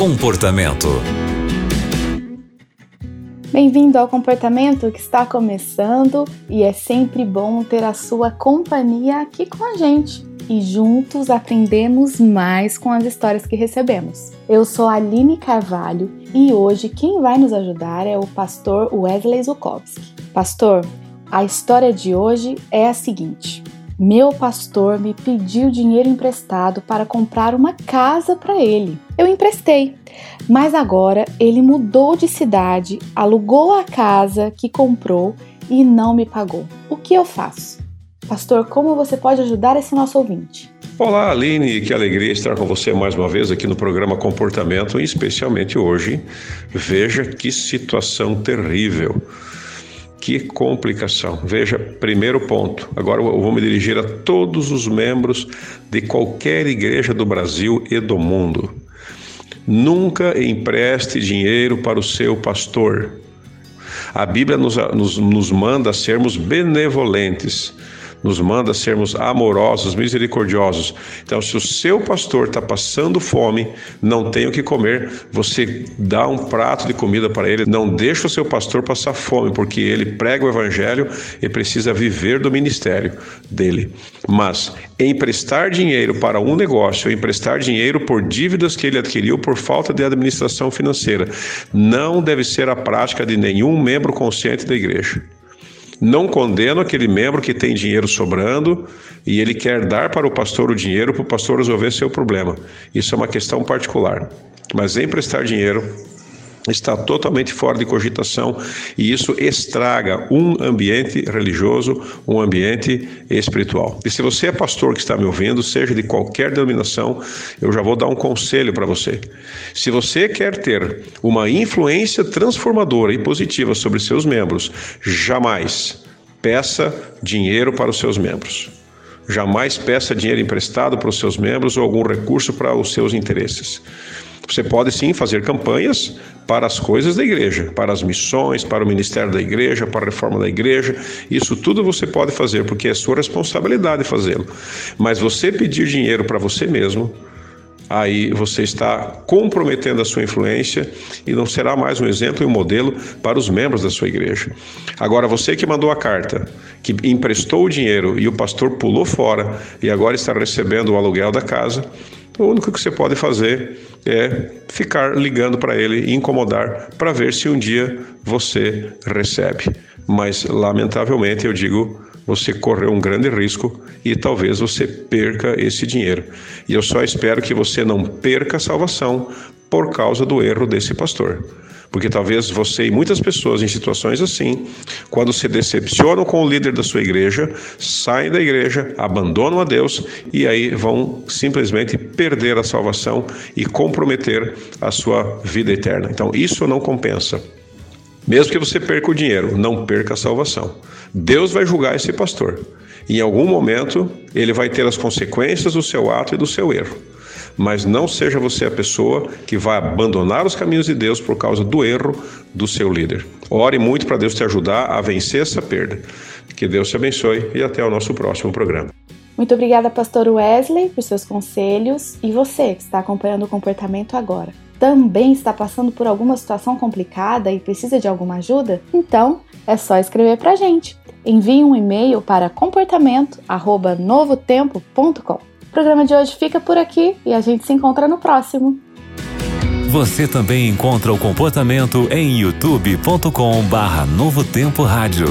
Comportamento. Bem-vindo ao Comportamento que está começando e é sempre bom ter a sua companhia aqui com a gente e juntos aprendemos mais com as histórias que recebemos. Eu sou Aline Carvalho e hoje quem vai nos ajudar é o pastor Wesley Zukowski. Pastor, a história de hoje é a seguinte. Meu pastor me pediu dinheiro emprestado para comprar uma casa para ele. Eu emprestei, mas agora ele mudou de cidade, alugou a casa que comprou e não me pagou. O que eu faço? Pastor, como você pode ajudar esse nosso ouvinte? Olá, Aline, que alegria estar com você mais uma vez aqui no programa Comportamento, e especialmente hoje. Veja que situação terrível. Que complicação. Veja, primeiro ponto. Agora eu vou me dirigir a todos os membros de qualquer igreja do Brasil e do mundo. Nunca empreste dinheiro para o seu pastor. A Bíblia nos, nos, nos manda sermos benevolentes nos manda sermos amorosos, misericordiosos. Então, se o seu pastor está passando fome, não tem o que comer, você dá um prato de comida para ele. Não deixa o seu pastor passar fome, porque ele prega o evangelho e precisa viver do ministério dele. Mas emprestar dinheiro para um negócio, emprestar dinheiro por dívidas que ele adquiriu por falta de administração financeira, não deve ser a prática de nenhum membro consciente da igreja. Não condeno aquele membro que tem dinheiro sobrando e ele quer dar para o pastor o dinheiro para o pastor resolver seu problema. Isso é uma questão particular. Mas emprestar dinheiro está totalmente fora de cogitação e isso estraga um ambiente religioso, um ambiente espiritual. E se você é pastor que está me ouvindo, seja de qualquer denominação, eu já vou dar um conselho para você. Se você quer ter uma influência transformadora e positiva sobre seus membros, jamais peça dinheiro para os seus membros. Jamais peça dinheiro emprestado para os seus membros ou algum recurso para os seus interesses. Você pode sim fazer campanhas para as coisas da igreja, para as missões, para o ministério da igreja, para a reforma da igreja. Isso tudo você pode fazer porque é sua responsabilidade fazê-lo. Mas você pedir dinheiro para você mesmo, aí você está comprometendo a sua influência e não será mais um exemplo e um modelo para os membros da sua igreja. Agora, você que mandou a carta, que emprestou o dinheiro e o pastor pulou fora e agora está recebendo o aluguel da casa, o único que você pode fazer é ficar ligando para ele e incomodar para ver se um dia você recebe. Mas, lamentavelmente, eu digo, você correu um grande risco e talvez você perca esse dinheiro. E eu só espero que você não perca a salvação por causa do erro desse pastor. Porque talvez você e muitas pessoas em situações assim, quando se decepcionam com o líder da sua igreja, saem da igreja, abandonam a Deus e aí vão simplesmente perder a salvação e comprometer a sua vida eterna. Então, isso não compensa. Mesmo que você perca o dinheiro, não perca a salvação. Deus vai julgar esse pastor. Em algum momento, ele vai ter as consequências do seu ato e do seu erro mas não seja você a pessoa que vai abandonar os caminhos de Deus por causa do erro do seu líder. Ore muito para Deus te ajudar a vencer essa perda. Que Deus te abençoe e até o nosso próximo programa. Muito obrigada, Pastor Wesley, por seus conselhos e você que está acompanhando o comportamento agora. Também está passando por alguma situação complicada e precisa de alguma ajuda? Então é só escrever para a gente. Envie um e-mail para comportamento@novotempo.com. O programa de hoje fica por aqui e a gente se encontra no próximo. Você também encontra o comportamento em youtube.com/barra Novo Tempo Rádio.